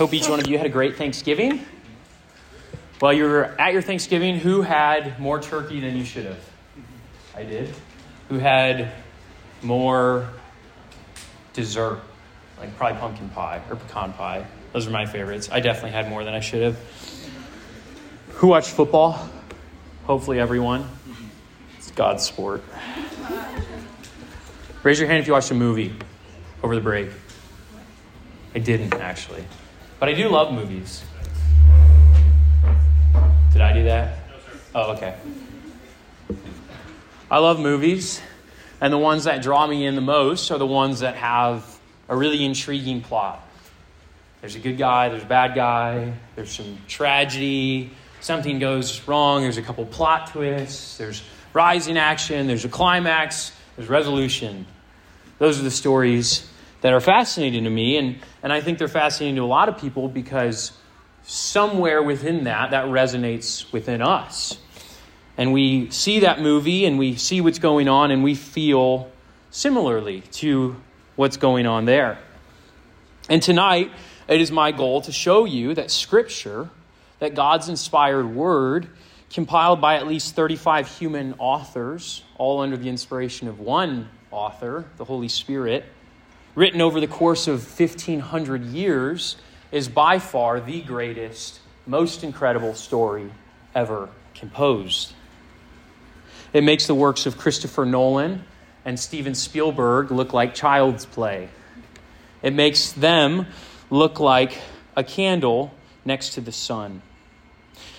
Hope each one of you had a great Thanksgiving. While you were at your Thanksgiving, who had more turkey than you should have? I did. Who had more dessert? Like probably pumpkin pie or pecan pie. Those are my favorites. I definitely had more than I should have. Who watched football? Hopefully, everyone. It's God's sport. Raise your hand if you watched a movie over the break. I didn't, actually. But I do love movies. Did I do that? Oh, okay. I love movies, and the ones that draw me in the most are the ones that have a really intriguing plot. There's a good guy, there's a bad guy, there's some tragedy, something goes wrong, there's a couple plot twists, there's rising action, there's a climax, there's resolution. Those are the stories that are fascinating to me, and, and I think they're fascinating to a lot of people because somewhere within that, that resonates within us. And we see that movie and we see what's going on, and we feel similarly to what's going on there. And tonight, it is my goal to show you that Scripture, that God's inspired word, compiled by at least 35 human authors, all under the inspiration of one author, the Holy Spirit, written over the course of 1,500 years, is by far the greatest, most incredible story ever composed. It makes the works of Christopher Nolan and Steven Spielberg look like child's play. It makes them look like a candle next to the sun.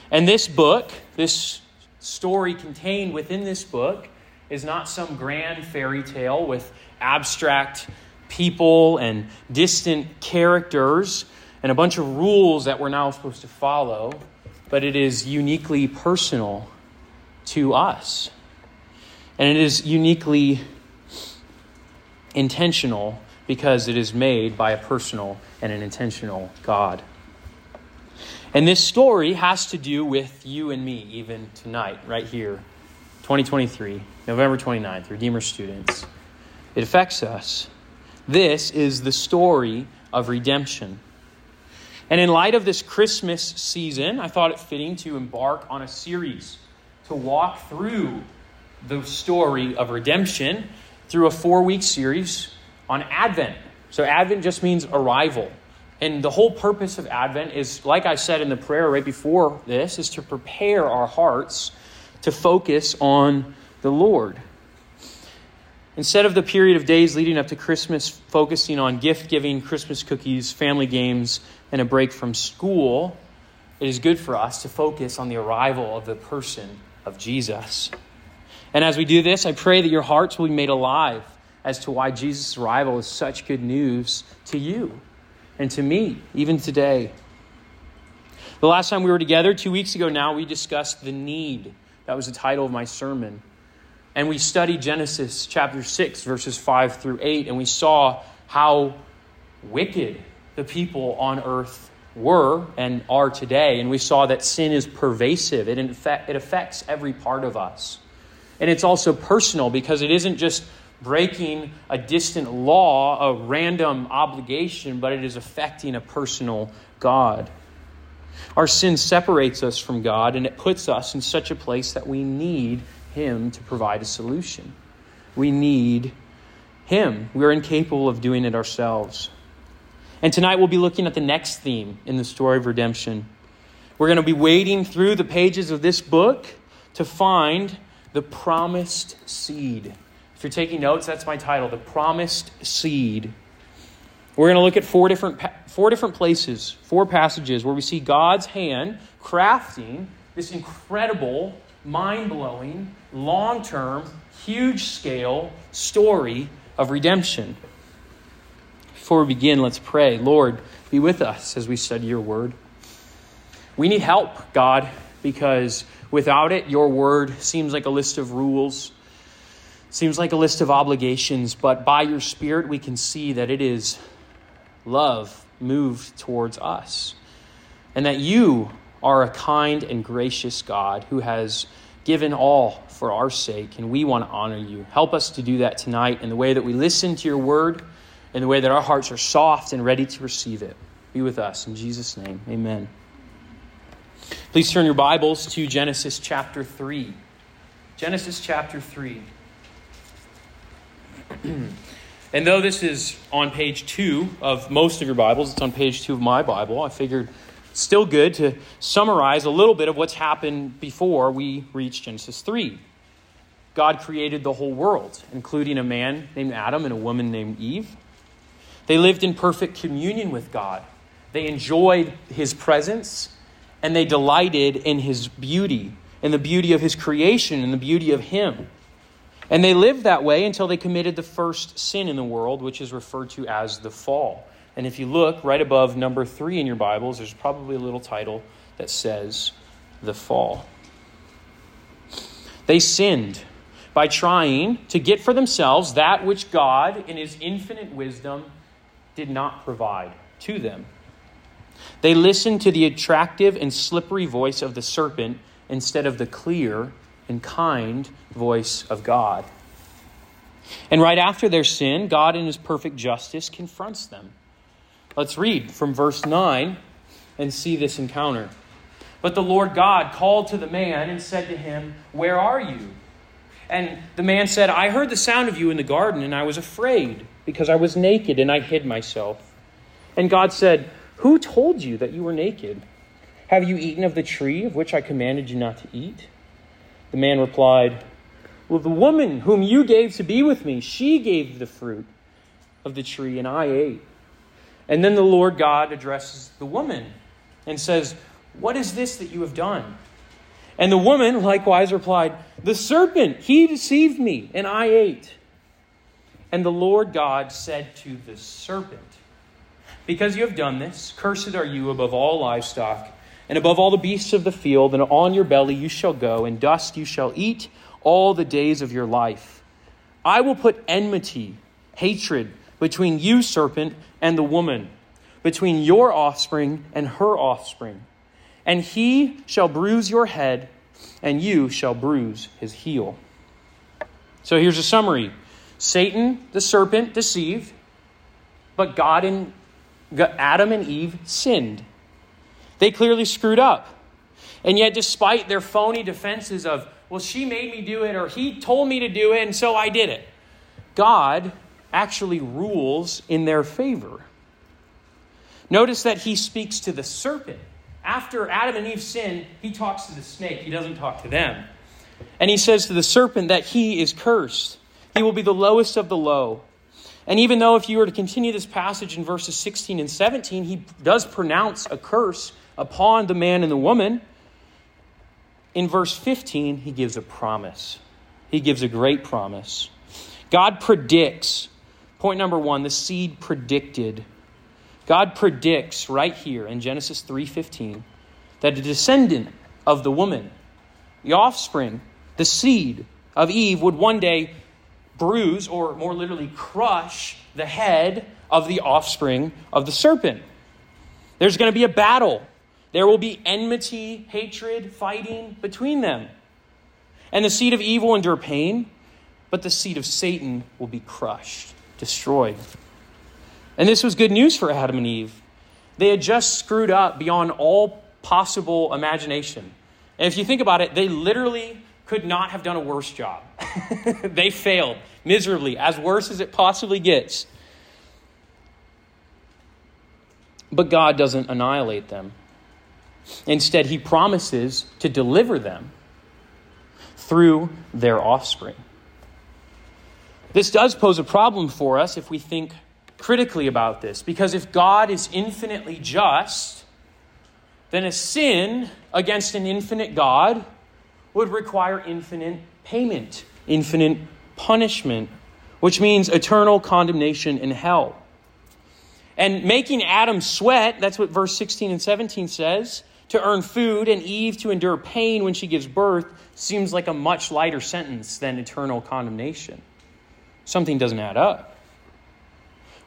And this book, this story contained within this book, is not some grand fairy tale with abstract people and distant characters and a bunch of rules that we're now supposed to follow, but it is uniquely personal to us. And it is uniquely intentional because it is made by a personal and an intentional God. And this story has to do with you and me, even tonight, right here, 2023, November 29th, Redeemer students. It affects us. This is the story of redemption. And in light of this Christmas season, I thought it fitting to embark on a series to walk through the story of redemption through a four week series on Advent. So, Advent just means arrival. And the whole purpose of Advent is, like I said in the prayer right before this, is to prepare our hearts to focus on the Lord. Instead of the period of days leading up to Christmas focusing on gift giving, Christmas cookies, family games, and a break from school, it is good for us to focus on the arrival of the person of Jesus. And as we do this, I pray that your hearts will be made alive as to why Jesus' arrival is such good news to you and to me, even today. The last time we were together, two weeks ago now, we discussed the need. That was the title of my sermon. And we studied Genesis chapter 6, verses 5 through 8, and we saw how wicked the people on earth were and are today. And we saw that sin is pervasive, it, it affects every part of us. And it's also personal because it isn't just breaking a distant law, a random obligation, but it is affecting a personal God. Our sin separates us from God and it puts us in such a place that we need Him to provide a solution. We need Him. We're incapable of doing it ourselves. And tonight we'll be looking at the next theme in the story of redemption. We're going to be wading through the pages of this book to find the promised seed. If you're taking notes, that's my title, The Promised Seed. We're going to look at four different, four different places, four passages where we see God's hand crafting this incredible, mind blowing, long term, huge scale story of redemption. Before we begin, let's pray. Lord, be with us as we study your word. We need help, God, because without it, your word seems like a list of rules, seems like a list of obligations, but by your Spirit, we can see that it is love moved towards us. And that you are a kind and gracious God who has given all for our sake, and we want to honor you. Help us to do that tonight in the way that we listen to your word in the way that our hearts are soft and ready to receive it. be with us. In Jesus' name, amen. Please turn your Bibles to Genesis chapter 3. Genesis chapter 3. and though this is on page 2 of most of your Bibles, it's on page 2 of my Bible, I figured still good to summarize a little bit of what's happened before we reach Genesis 3. God created the whole world, including a man named Adam and a woman named Eve. They lived in perfect communion with God. They enjoyed his presence and they delighted in his beauty, in the beauty of his creation, and the beauty of him. And they lived that way until they committed the first sin in the world, which is referred to as the fall. And if you look right above number three in your Bibles, there's probably a little title that says the fall. They sinned by trying to get for themselves that which God, in his infinite wisdom, did not provide to them. They listened to the attractive and slippery voice of the serpent instead of the clear and kind voice of God. And right after their sin, God, in his perfect justice, confronts them. Let's read from verse 9 and see this encounter. But the Lord God called to the man and said to him, Where are you? And the man said, I heard the sound of you in the garden, and I was afraid, because I was naked, and I hid myself. And God said, Who told you that you were naked? Have you eaten of the tree of which I commanded you not to eat? The man replied, Well, the woman whom you gave to be with me, she gave the fruit of the tree, and I ate. And then the Lord God addresses the woman and says, What is this that you have done? And the woman likewise replied, The serpent, he deceived me, and I ate. And the Lord God said to the serpent, Because you have done this, cursed are you above all livestock, and above all the beasts of the field, and on your belly you shall go, and dust you shall eat all the days of your life. I will put enmity, hatred, between you, serpent, and the woman, between your offspring and her offspring. And he shall bruise your head, and you shall bruise his heel. So here's a summary Satan, the serpent, deceived, but God and Adam and Eve sinned. They clearly screwed up. And yet, despite their phony defenses of, well, she made me do it, or he told me to do it, and so I did it, God actually rules in their favor. Notice that he speaks to the serpent. After Adam and Eve sin, he talks to the snake, he doesn't talk to them. And he says to the serpent that he is cursed. He will be the lowest of the low. And even though, if you were to continue this passage in verses 16 and 17, he does pronounce a curse upon the man and the woman, in verse 15, he gives a promise. He gives a great promise. God predicts Point number one, the seed predicted. God predicts right here in Genesis 3:15 that a descendant of the woman, the offspring, the seed of Eve would one day bruise or more literally crush the head of the offspring of the serpent. There's going to be a battle. There will be enmity, hatred, fighting between them. And the seed of Eve will endure pain, but the seed of Satan will be crushed destroyed. And this was good news for Adam and Eve. They had just screwed up beyond all possible imagination. And if you think about it, they literally could not have done a worse job. they failed miserably, as worse as it possibly gets. But God doesn't annihilate them. Instead, He promises to deliver them through their offspring. This does pose a problem for us if we think critically about this, because if God is infinitely just, then a sin against an infinite God would require infinite payment, infinite punishment, which means eternal condemnation in hell. And making Adam sweat, that's what verse 16 and 17 says, to earn food and Eve to endure pain when she gives birth seems like a much lighter sentence than eternal condemnation something doesn't add up.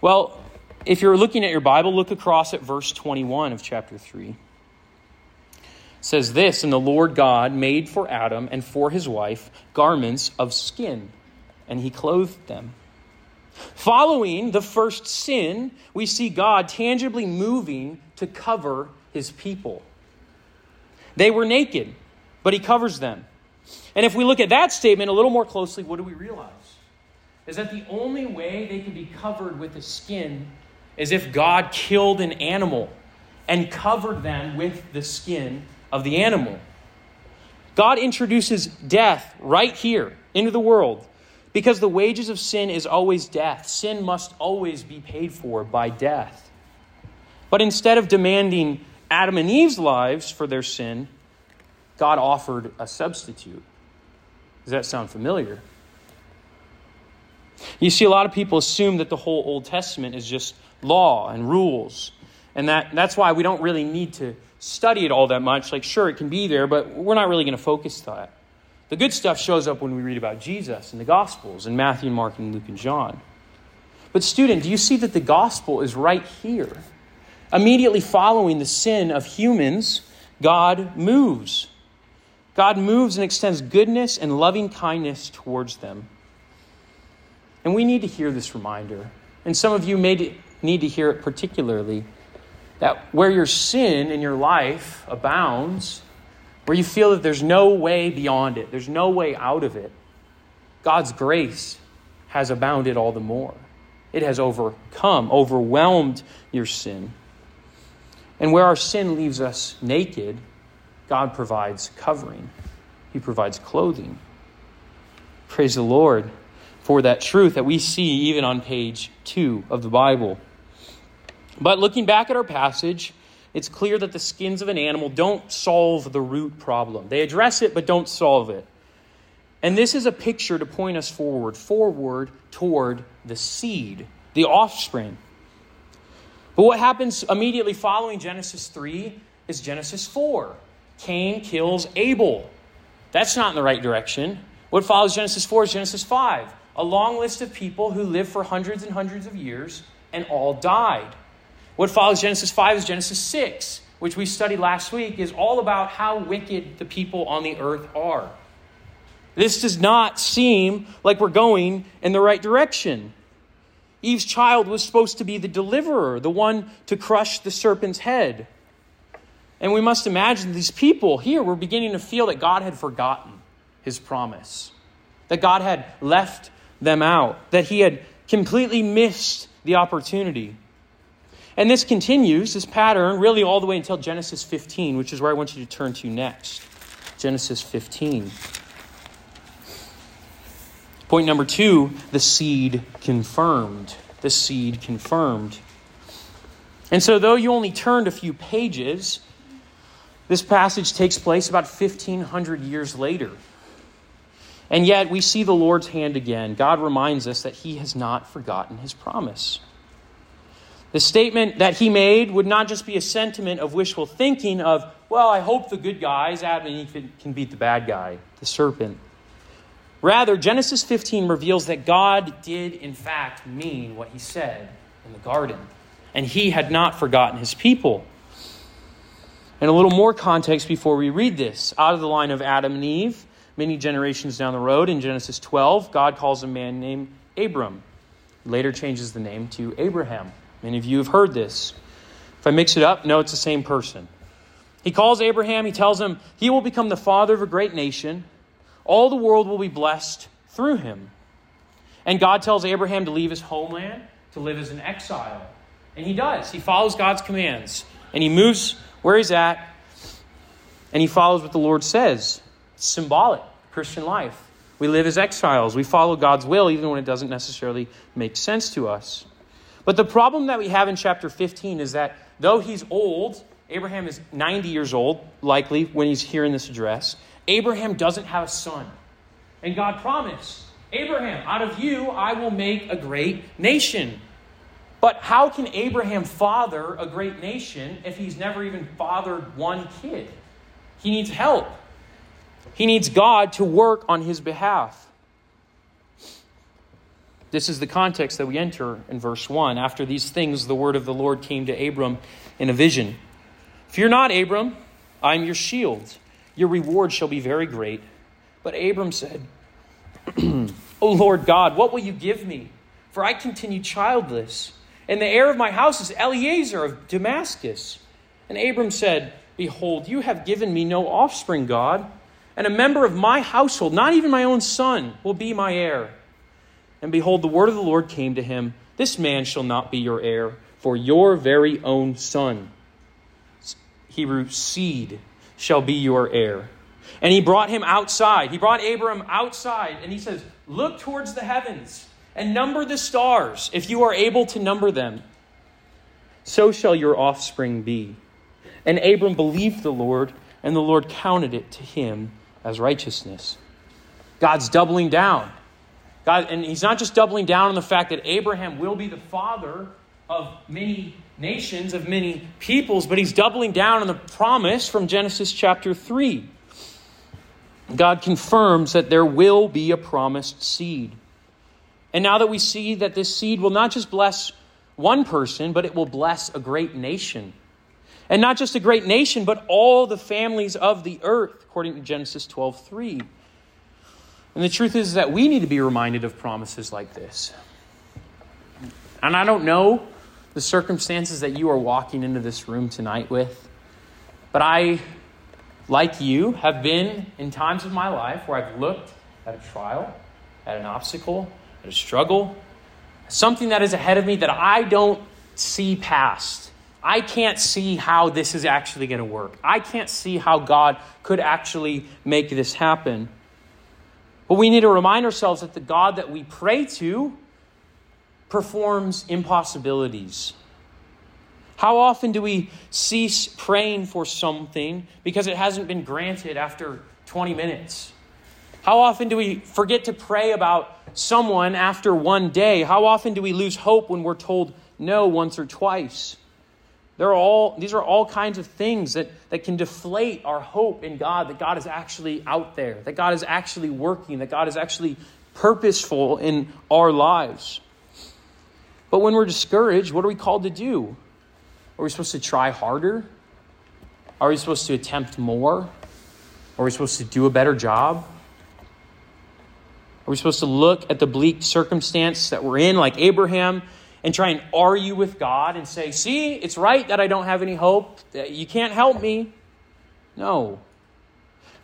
Well, if you're looking at your Bible, look across at verse 21 of chapter 3. It says this And the Lord God made for Adam and for his wife garments of skin, and he clothed them. Following the first sin, we see God tangibly moving to cover his people. They were naked, but he covers them. And if we look at that statement a little more closely, what do we realize? Is that the only way they can be covered with the skin is if God killed an animal and covered them with the skin of the animal. God introduces death right here into the world because the wages of sin is always death. Sin must always be paid for by death. But instead of demanding Adam and Eve's lives for their sin, God offered a substitute. Does that sound familiar? You see, a lot of people assume that the whole Old Testament is just law and rules. And that, that's why we don't really need to study it all that much. Like, sure, it can be there, but we're not really going to focus on that. The good stuff shows up when we read about Jesus in the Gospels, in Matthew, Mark, and Luke, and John. But, student, do you see that the gospel is right here? Immediately following the sin of humans, God moves. God moves and extends goodness and loving kindness towards them. And we need to hear this reminder. And some of you may need to hear it particularly that where your sin in your life abounds, where you feel that there's no way beyond it, there's no way out of it, God's grace has abounded all the more. It has overcome, overwhelmed your sin. And where our sin leaves us naked, God provides covering, He provides clothing. Praise the Lord for that truth that we see even on page two of the Bible. But looking back at our passage, it's clear that the skins of an animal don't solve the root problem. They address it, but don't solve it. And this is a picture to point us forward, forward toward the seed, the offspring. But what happens immediately following Genesis 3 is Genesis 4. Cain kills Abel. That's not in the right direction. What follows Genesis 4 is Genesis 5, a long list of people who lived for hundreds and hundreds of years and all died. What follows Genesis 5 is Genesis 6, which we studied last week, is all about how wicked the people on the earth are. This does not seem like we're going in the right direction. Eve's child was supposed to be the deliverer, the one to crush the serpent's head. And we must imagine these people here were beginning to feel that God had forgotten his promise, that God had left them out, that he had completely missed the opportunity. And this continues, this pattern, really all the way until Genesis 15, which is where I want you to turn to next. Genesis 15. Point number two the seed confirmed. The seed confirmed. And so, though you only turned a few pages, this passage takes place about 1,500 years later. And yet, we see the Lord's hand again. God reminds us that He has not forgotten His promise. The statement that He made would not just be a sentiment of wishful thinking of, well, I hope the good guys, Adam and Eve, can beat the bad guy, the serpent. Rather, Genesis 15 reveals that God did, in fact, mean what He said in the garden, and He had not forgotten His people. And a little more context before we read this. Out of the line of Adam and Eve, many generations down the road, in Genesis 12, God calls a man named Abram. Later changes the name to Abraham. Many of you have heard this. If I mix it up, no, it's the same person. He calls Abraham, he tells him he will become the father of a great nation. All the world will be blessed through him. And God tells Abraham to leave his homeland, to live as an exile. And he does. He follows God's commands. And he moves where he's at, and he follows what the Lord says. Symbolic, Christian life. We live as exiles. We follow God's will even when it doesn't necessarily make sense to us. But the problem that we have in chapter 15 is that though he's old, Abraham is 90 years old, likely, when he's hearing this address, Abraham doesn't have a son. And God promised, Abraham, out of you I will make a great nation. But how can Abraham father a great nation if he's never even fathered one kid? He needs help. He needs God to work on his behalf. This is the context that we enter in verse 1. After these things, the word of the Lord came to Abram in a vision Fear not, Abram, I am your shield. Your reward shall be very great. But Abram said, O Lord God, what will you give me? for I continue childless. And the heir of my house is Eliezer of Damascus. And Abram said, Behold, you have given me no offspring, God, and a member of my household, not even my own son, will be my heir. And behold, the word of the Lord came to him This man shall not be your heir, for your very own son, Hebrew seed, shall be your heir. And he brought him outside. He brought Abram outside, and he says, Look towards the heavens and number the stars, if you are able to number them. So shall your offspring be. And Abram believed the Lord, and the Lord counted it to him as righteousness. God's doubling down. God, and he's not just doubling down on the fact that Abraham will be the father of many nations, of many peoples, but he's doubling down on the promise from Genesis chapter 3. God confirms that there will be a promised seed. And now that we see that this seed will not just bless one person, but it will bless a great nation. And not just a great nation, but all the families of the earth, according to Genesis 12 3. And the truth is that we need to be reminded of promises like this. And I don't know the circumstances that you are walking into this room tonight with, but I, like you, have been in times of my life where I've looked at a trial, at an obstacle, at a struggle, something that is ahead of me that I don't see past. I can't see how this is actually going to work. I can't see how God could actually make this happen. But we need to remind ourselves that the God that we pray to performs impossibilities. How often do we cease praying for something because it hasn't been granted after 20 minutes? How often do we forget to pray about someone after one day? How often do we lose hope when we're told no once or twice? There are all, these are all kinds of things that, that can deflate our hope in God, that God is actually out there, that God is actually working, that God is actually purposeful in our lives. But when we're discouraged, what are we called to do? Are we supposed to try harder? Are we supposed to attempt more? Are we supposed to do a better job? Are we supposed to look at the bleak circumstance that we're in, like Abraham, and try and argue with God and say, See, it's right that I don't have any hope. You can't help me. No.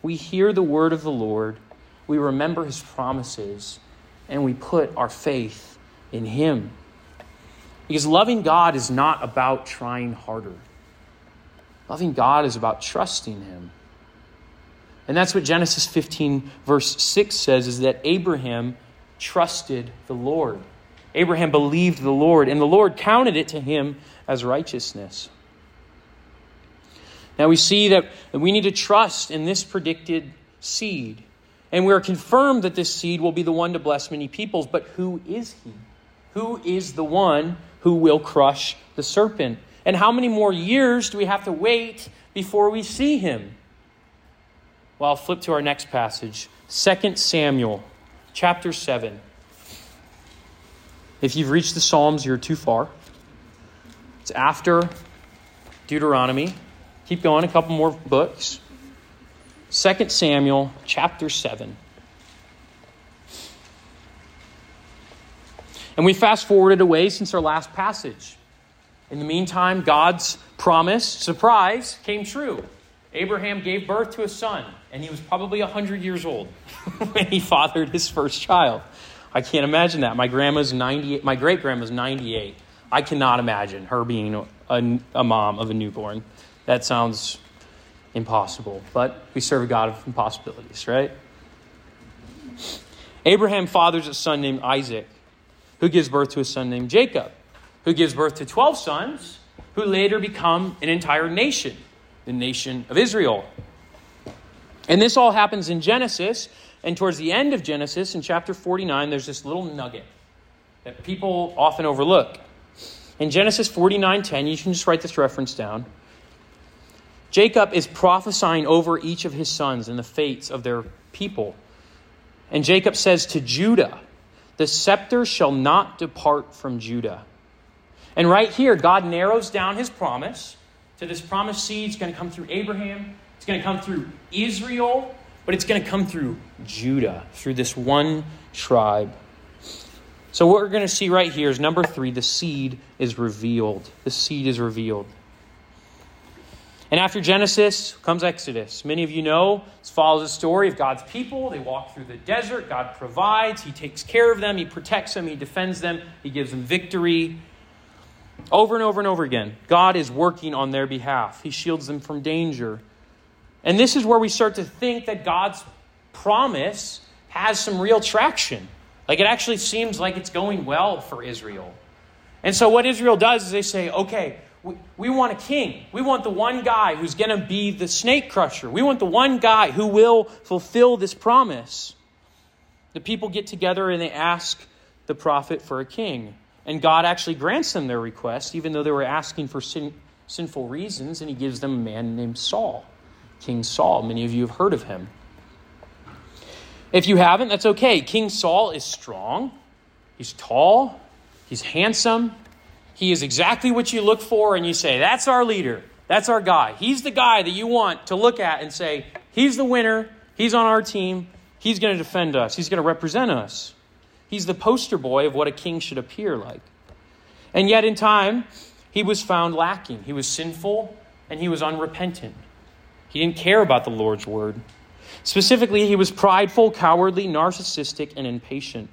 We hear the word of the Lord, we remember his promises, and we put our faith in him. Because loving God is not about trying harder. Loving God is about trusting him. And that's what Genesis 15, verse 6 says is that Abraham trusted the Lord. Abraham believed the Lord, and the Lord counted it to him as righteousness. Now we see that we need to trust in this predicted seed. And we are confirmed that this seed will be the one to bless many peoples. But who is he? Who is the one who will crush the serpent? And how many more years do we have to wait before we see him? Well, I'll flip to our next passage 2 Samuel chapter 7. If you've reached the Psalms, you're too far. It's after Deuteronomy. Keep going, a couple more books. 2 Samuel chapter 7. And we fast forwarded away since our last passage. In the meantime, God's promise, surprise, came true. Abraham gave birth to a son, and he was probably 100 years old when he fathered his first child. I can't imagine that. My grandma's 98, my great grandma's 98. I cannot imagine her being a, a, mom of a newborn. That sounds impossible. But we serve a God of impossibilities, right? Abraham fathers a son named Isaac, who gives birth to a son named Jacob, who gives birth to 12 sons, who later become an entire nation, the nation of Israel. And this all happens in Genesis, and towards the end of Genesis, in chapter 49, there's this little nugget that people often overlook. In Genesis 49:10, you can just write this reference down. Jacob is prophesying over each of his sons and the fates of their people. And Jacob says to Judah, The scepter shall not depart from Judah. And right here, God narrows down his promise to this promised seed. It's going to come through Abraham, it's going to come through Israel, but it's going to come through Judah, through this one tribe. So, what we're going to see right here is number three the seed is revealed. The seed is revealed. And after Genesis comes Exodus. Many of you know this follows the story of God's people. They walk through the desert. God provides, He takes care of them, He protects them, He defends them, He gives them victory. Over and over and over again, God is working on their behalf. He shields them from danger. And this is where we start to think that God's promise has some real traction. Like it actually seems like it's going well for Israel. And so what Israel does is they say, okay, we, we want a king. We want the one guy who's going to be the snake crusher. We want the one guy who will fulfill this promise. The people get together and they ask the prophet for a king. And God actually grants them their request, even though they were asking for sin, sinful reasons, and he gives them a man named Saul, King Saul. Many of you have heard of him. If you haven't, that's okay. King Saul is strong, he's tall, he's handsome, he is exactly what you look for, and you say, That's our leader. That's our guy. He's the guy that you want to look at and say, He's the winner. He's on our team. He's going to defend us. He's going to represent us. He's the poster boy of what a king should appear like. And yet, in time, he was found lacking. He was sinful and he was unrepentant. He didn't care about the Lord's word. Specifically, he was prideful, cowardly, narcissistic, and impatient.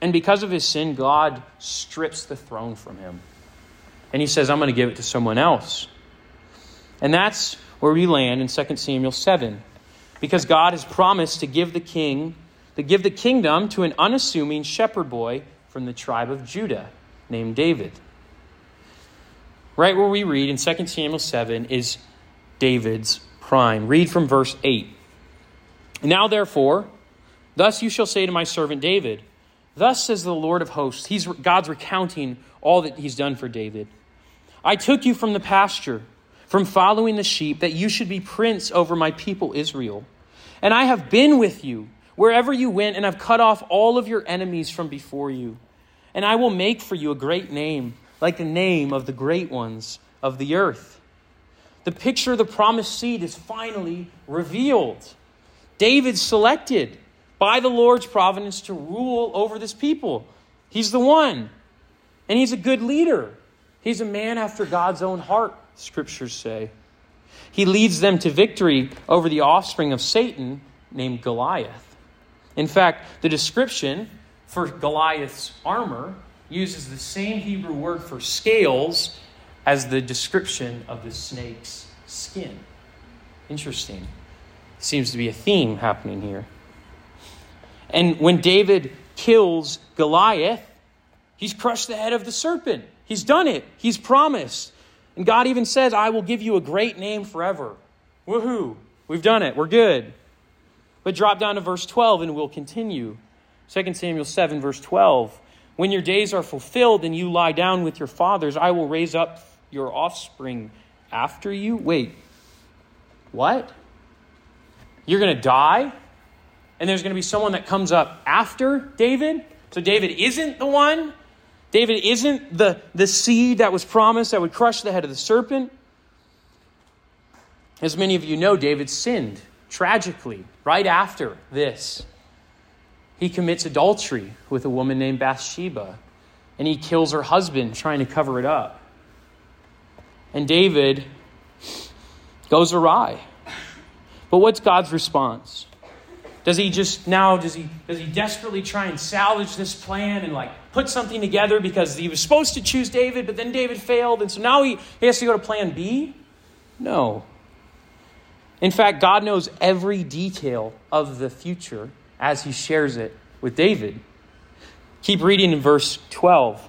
And because of his sin, God strips the throne from him. And he says, I'm going to give it to someone else. And that's where we land in 2 Samuel 7. Because God has promised to give the king to give the kingdom to an unassuming shepherd boy from the tribe of Judah named David. Right where we read in 2 Samuel 7 is David's prime. Read from verse 8. Now, therefore, thus you shall say to my servant David, Thus says the Lord of hosts. He's, God's recounting all that he's done for David. I took you from the pasture, from following the sheep, that you should be prince over my people Israel. And I have been with you wherever you went, and I've cut off all of your enemies from before you. And I will make for you a great name, like the name of the great ones of the earth. The picture of the promised seed is finally revealed. David's selected by the Lord's providence to rule over this people. He's the one. And he's a good leader. He's a man after God's own heart, scriptures say. He leads them to victory over the offspring of Satan named Goliath. In fact, the description for Goliath's armor uses the same Hebrew word for scales as the description of the snake's skin. Interesting. Seems to be a theme happening here. And when David kills Goliath, he's crushed the head of the serpent. He's done it, he's promised. And God even says, I will give you a great name forever. Woohoo! We've done it. We're good. But drop down to verse 12 and we'll continue. 2 Samuel 7, verse 12. When your days are fulfilled and you lie down with your fathers, I will raise up your offspring after you. Wait, what? You're going to die? And there's going to be someone that comes up after David? So David isn't the one? David isn't the, the seed that was promised that would crush the head of the serpent? As many of you know, David sinned tragically right after this. He commits adultery with a woman named Bathsheba, and he kills her husband trying to cover it up. And David goes awry. But what's God's response? Does he just now does he does he desperately try and salvage this plan and like put something together because he was supposed to choose David, but then David failed, and so now he, he has to go to plan B? No. In fact, God knows every detail of the future as he shares it with David. Keep reading in verse 12.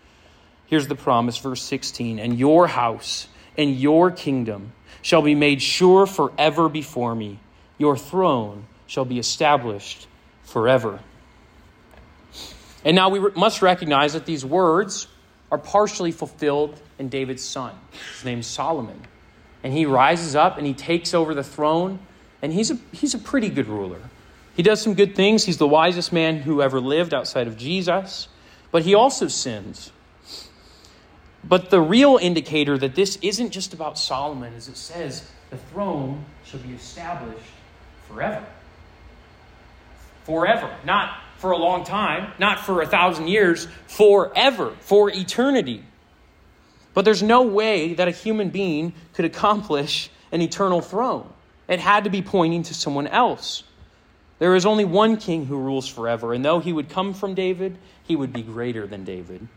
Here's the promise, verse 16 And your house and your kingdom shall be made sure forever before me. Your throne shall be established forever. And now we must recognize that these words are partially fulfilled in David's son. His name's Solomon. And he rises up and he takes over the throne, and he's a, he's a pretty good ruler. He does some good things. He's the wisest man who ever lived outside of Jesus, but he also sins. But the real indicator that this isn't just about Solomon is it says the throne shall be established forever. Forever. Not for a long time, not for a thousand years, forever, for eternity. But there's no way that a human being could accomplish an eternal throne. It had to be pointing to someone else. There is only one king who rules forever, and though he would come from David, he would be greater than David.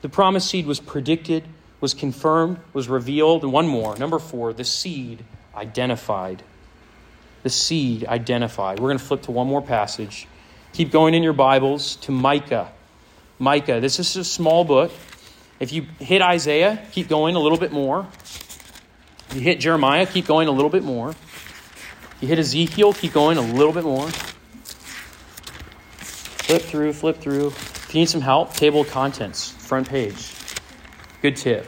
The promised seed was predicted, was confirmed, was revealed, and one more. Number four, the seed identified. The seed identified. We're going to flip to one more passage. Keep going in your Bibles to Micah. Micah. This is a small book. If you hit Isaiah, keep going a little bit more. If you hit Jeremiah, keep going a little bit more. If you hit Ezekiel, keep going a little bit more. Flip through, flip through. If you need some help, table of contents, front page. Good tip.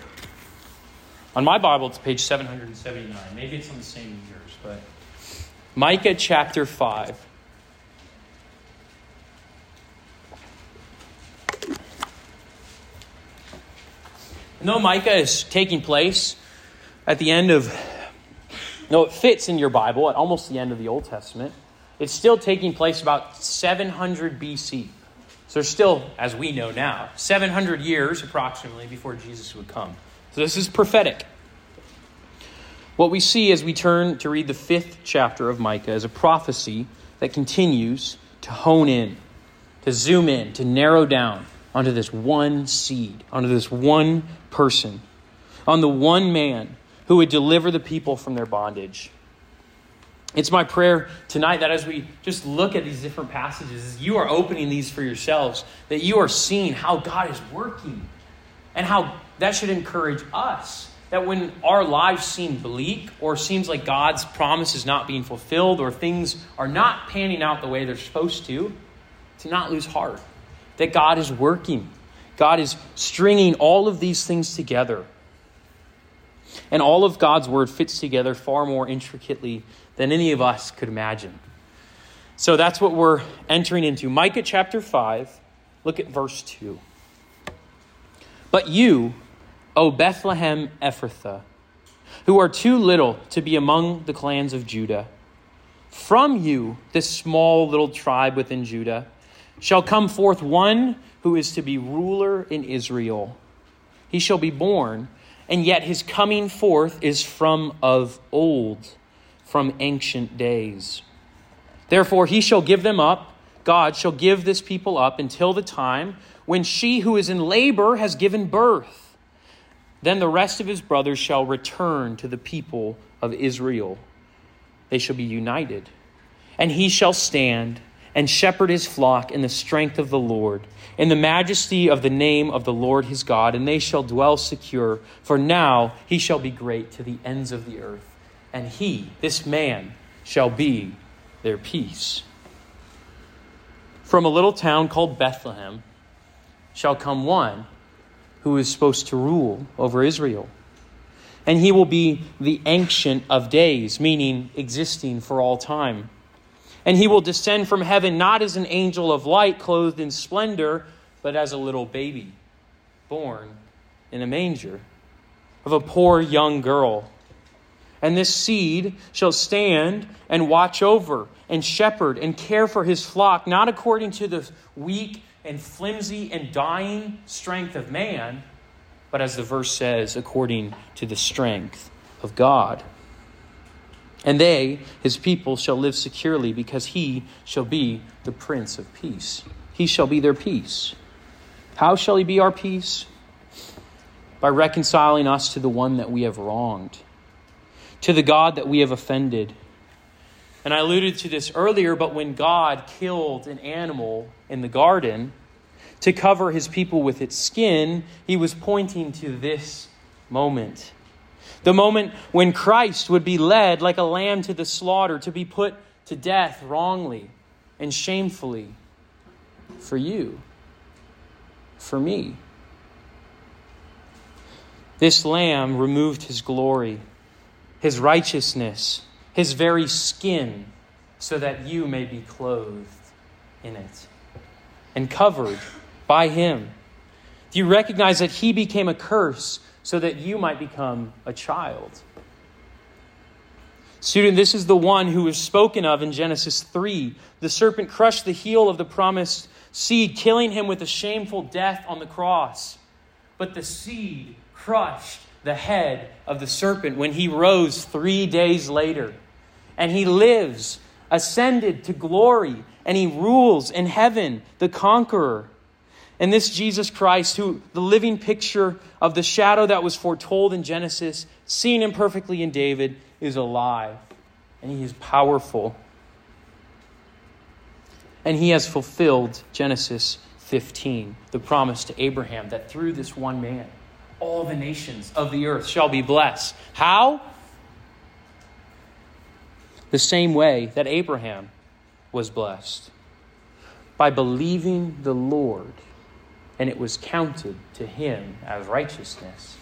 On my Bible, it's page 779. Maybe it's on the same as yours, but Micah chapter 5. And though Micah is taking place at the end of, no, it fits in your Bible at almost the end of the Old Testament, it's still taking place about 700 BC. So there's still, as we know now, 700 years approximately before Jesus would come. So this is prophetic. What we see as we turn to read the fifth chapter of Micah is a prophecy that continues to hone in, to zoom in, to narrow down onto this one seed, onto this one person, on the one man who would deliver the people from their bondage. It's my prayer tonight that as we just look at these different passages, you are opening these for yourselves, that you are seeing how God is working and how that should encourage us. That when our lives seem bleak or seems like God's promise is not being fulfilled or things are not panning out the way they're supposed to, to not lose heart. That God is working God is stringing all of these things together. And all of God's word fits together far more intricately than any of us could imagine. So that's what we're entering into. Micah chapter 5, look at verse 2. But you, O Bethlehem Ephrathah, who are too little to be among the clans of Judah, from you, this small little tribe within Judah, shall come forth one who is to be ruler in Israel. He shall be born, and yet his coming forth is from of old, from ancient days. Therefore, he shall give them up. God shall give this people up until the time when she who is in labor has given birth. Then the rest of his brothers shall return to the people of Israel. They shall be united, and he shall stand and shepherd his flock in the strength of the Lord, in the majesty of the name of the Lord his God, and they shall dwell secure. For now he shall be great to the ends of the earth, and he, this man, shall be their peace. From a little town called Bethlehem shall come one who is supposed to rule over Israel. And he will be the Ancient of Days, meaning existing for all time. And he will descend from heaven not as an angel of light clothed in splendor, but as a little baby born in a manger of a poor young girl. And this seed shall stand and watch over and shepherd and care for his flock, not according to the weak and flimsy and dying strength of man, but as the verse says, according to the strength of God. And they, his people, shall live securely because he shall be the Prince of Peace. He shall be their peace. How shall he be our peace? By reconciling us to the one that we have wronged, to the God that we have offended. And I alluded to this earlier, but when God killed an animal in the garden to cover his people with its skin, he was pointing to this moment the moment when Christ would be led like a lamb to the slaughter, to be put to death wrongly and shamefully. for you, for me. This lamb removed his glory, his righteousness, his very skin, so that you may be clothed in it and covered by him. Do you recognize that he became a curse so that you might become a child? Student, this is the one who is spoken of in Genesis 3. The serpent crushed the heel of the promised seed, killing him with a shameful death on the cross. But the seed crushed the head of the serpent when he rose three days later. And he lives, ascended to glory, and he rules in heaven, the conqueror. And this Jesus Christ, who the living picture of the shadow that was foretold in Genesis, seen imperfectly in David, is alive. And he is powerful. And he has fulfilled Genesis 15, the promise to Abraham that through this one man, all the nations of the earth shall be blessed. How? The same way that Abraham was blessed by believing the Lord, and it was counted to him as righteousness.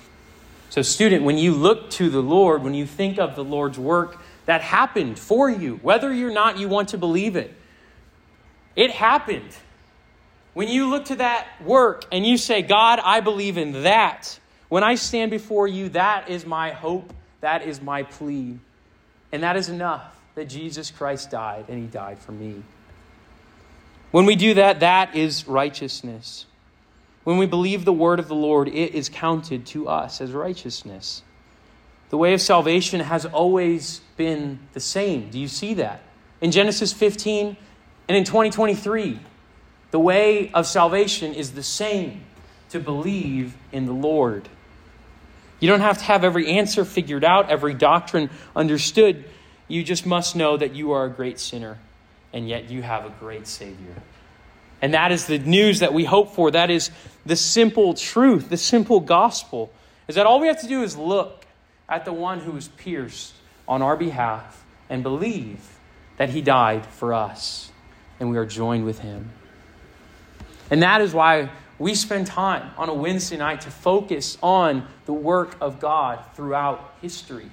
So, student, when you look to the Lord, when you think of the Lord's work that happened for you, whether or not you want to believe it, it happened. When you look to that work and you say, God, I believe in that, when I stand before you, that is my hope, that is my plea. And that is enough that Jesus Christ died, and he died for me. When we do that, that is righteousness. When we believe the word of the Lord, it is counted to us as righteousness. The way of salvation has always been the same. Do you see that? In Genesis 15 and in 2023, the way of salvation is the same to believe in the Lord. You don't have to have every answer figured out, every doctrine understood. You just must know that you are a great sinner, and yet you have a great Savior. And that is the news that we hope for. That is the simple truth, the simple gospel, is that all we have to do is look at the one who was pierced on our behalf and believe that he died for us, and we are joined with him. And that is why we spend time on a Wednesday night to focus on the work of God throughout history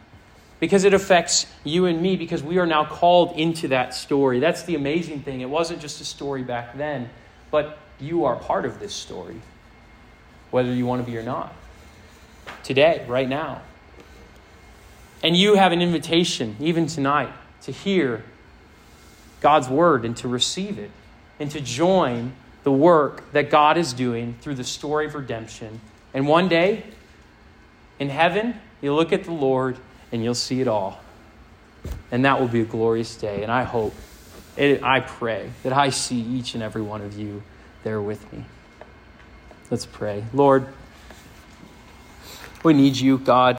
because it affects you and me because we are now called into that story. That's the amazing thing. It wasn't just a story back then, but you are part of this story, whether you want to be or not, today, right now. And you have an invitation, even tonight, to hear God's word and to receive it and to join the work that God is doing through the story of redemption. And one day, in heaven, you'll look at the Lord and you'll see it all. And that will be a glorious day. And I hope, I pray that I see each and every one of you there with me. Let's pray. Lord, we need you, God.